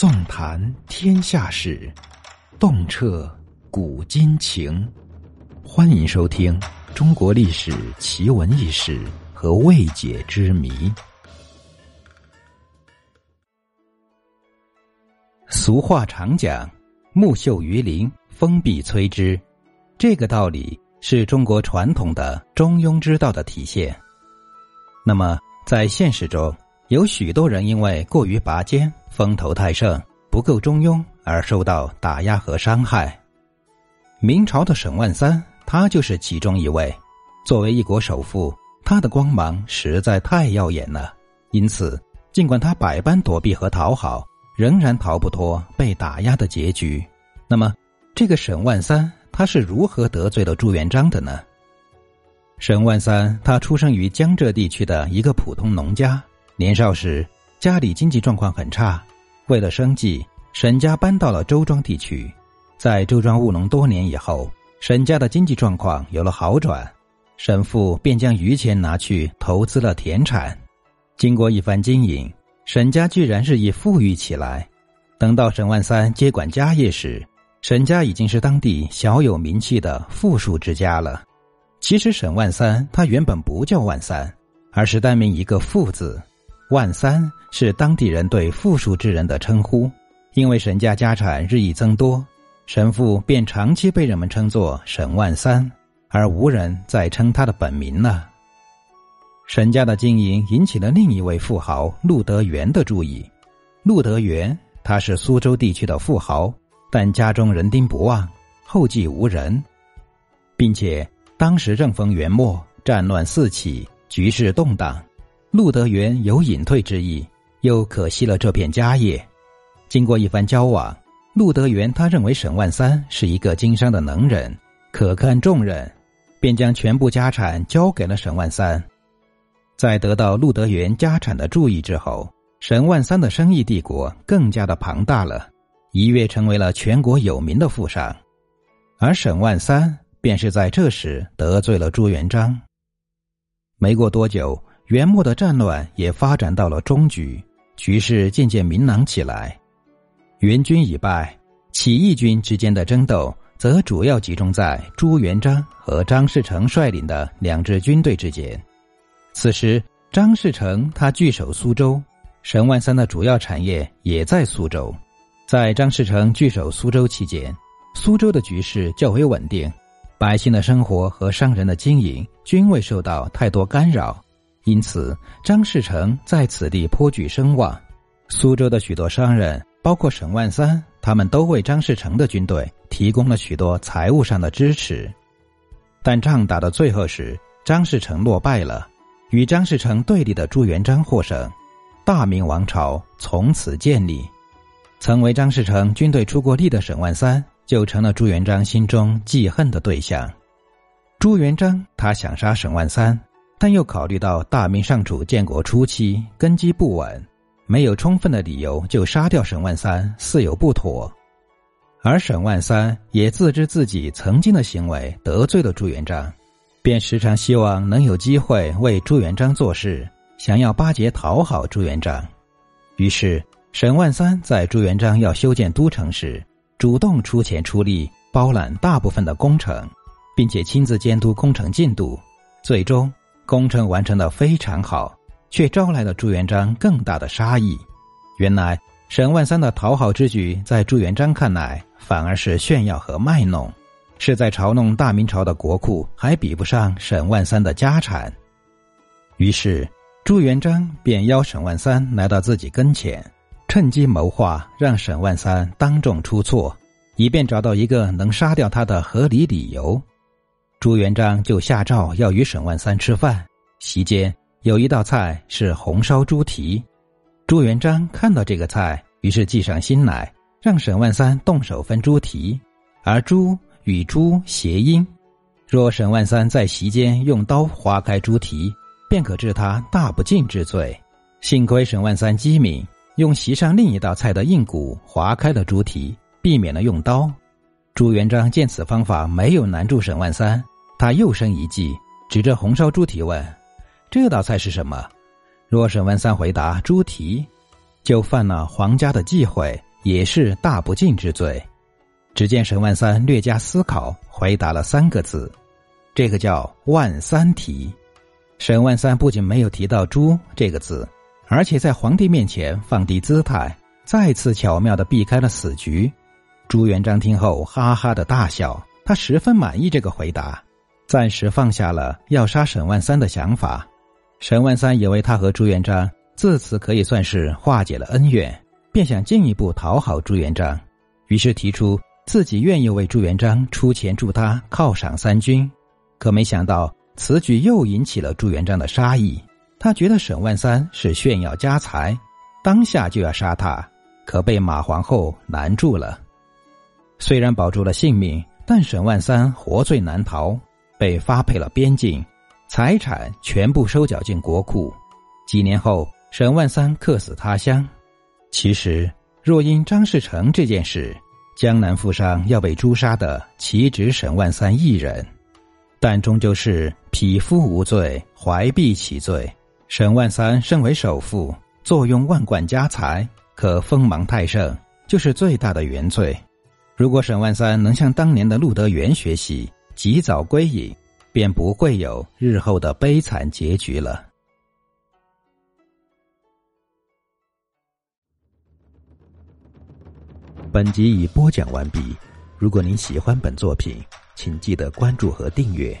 纵谈天下事，洞彻古今情。欢迎收听《中国历史奇闻异事和未解之谜》。俗话常讲“木秀于林，风必摧之”，这个道理是中国传统的中庸之道的体现。那么，在现实中，有许多人因为过于拔尖、风头太盛、不够中庸而受到打压和伤害。明朝的沈万三，他就是其中一位。作为一国首富，他的光芒实在太耀眼了。因此，尽管他百般躲避和讨好，仍然逃不脱被打压的结局。那么，这个沈万三他是如何得罪了朱元璋的呢？沈万三，他出生于江浙地区的一个普通农家。年少时，家里经济状况很差，为了生计，沈家搬到了周庄地区。在周庄务农多年以后，沈家的经济状况有了好转，沈父便将余钱拿去投资了田产。经过一番经营，沈家居然日益富裕起来。等到沈万三接管家业时，沈家已经是当地小有名气的富庶之家了。其实沈万三他原本不叫万三，而是单名一个富字，万三是当地人对富庶之人的称呼。因为沈家家产日益增多，沈父便长期被人们称作沈万三，而无人再称他的本名了。沈家的经营引起了另一位富豪陆德元的注意。陆德元他是苏州地区的富豪，但家中人丁不旺，后继无人，并且。当时正逢元末，战乱四起，局势动荡。陆德元有隐退之意，又可惜了这片家业。经过一番交往，陆德元他认为沈万三是一个经商的能人，可堪重任，便将全部家产交给了沈万三。在得到陆德元家产的注意之后，沈万三的生意帝国更加的庞大了，一跃成为了全国有名的富商。而沈万三。便是在这时得罪了朱元璋。没过多久，元末的战乱也发展到了终局，局势渐渐明朗起来。元军已败，起义军之间的争斗则主要集中在朱元璋和张士诚率领的两支军队之间。此时，张士诚他据守苏州，沈万三的主要产业也在苏州。在张士诚据守苏州期间，苏州的局势较为稳定。百姓的生活和商人的经营均未受到太多干扰，因此张士诚在此地颇具声望。苏州的许多商人，包括沈万三，他们都为张士诚的军队提供了许多财务上的支持。但仗打到最后时，张士诚落败了，与张士诚对立的朱元璋获胜，大明王朝从此建立。曾为张士诚军队出过力的沈万三。就成了朱元璋心中记恨的对象。朱元璋他想杀沈万三，但又考虑到大明上主建国初期根基不稳，没有充分的理由就杀掉沈万三，似有不妥。而沈万三也自知自己曾经的行为得罪了朱元璋，便时常希望能有机会为朱元璋做事，想要巴结讨好朱元璋。于是，沈万三在朱元璋要修建都城时。主动出钱出力，包揽大部分的工程，并且亲自监督工程进度。最终，工程完成的非常好，却招来了朱元璋更大的杀意。原来，沈万三的讨好之举，在朱元璋看来，反而是炫耀和卖弄，是在嘲弄大明朝的国库还比不上沈万三的家产。于是，朱元璋便邀沈万三来到自己跟前。趁机谋划，让沈万三当众出错，以便找到一个能杀掉他的合理理由。朱元璋就下诏要与沈万三吃饭。席间有一道菜是红烧猪蹄，朱元璋看到这个菜，于是计上心来，让沈万三动手分猪蹄，而“猪”与“猪”谐音，若沈万三在席间用刀划开猪蹄，便可治他大不敬之罪。幸亏沈万三机敏。用席上另一道菜的硬骨划开了猪蹄，避免了用刀。朱元璋见此方法没有难住沈万三，他又生一计，指着红烧猪蹄问：“这道菜是什么？”若沈万三回答“猪蹄”，就犯了皇家的忌讳，也是大不敬之罪。只见沈万三略加思考，回答了三个字：“这个叫万三蹄。”沈万三不仅没有提到“猪”这个字，而且在皇帝面前放低姿态，再次巧妙的避开了死局。朱元璋听后哈哈的大笑，他十分满意这个回答，暂时放下了要杀沈万三的想法。沈万三以为他和朱元璋自此可以算是化解了恩怨，便想进一步讨好朱元璋，于是提出自己愿意为朱元璋出钱助他犒赏三军，可没想到。此举又引起了朱元璋的杀意，他觉得沈万三是炫耀家财，当下就要杀他，可被马皇后拦住了。虽然保住了性命，但沈万三活罪难逃，被发配了边境，财产全部收缴进国库。几年后，沈万三客死他乡。其实，若因张士诚这件事，江南富商要被诛杀的岂止沈万三一人？但终究是匹夫无罪，怀璧其罪。沈万三身为首富，坐拥万贯家财，可锋芒太盛，就是最大的原罪。如果沈万三能向当年的陆德元学习，及早归隐，便不会有日后的悲惨结局了。本集已播讲完毕。如果您喜欢本作品，请记得关注和订阅。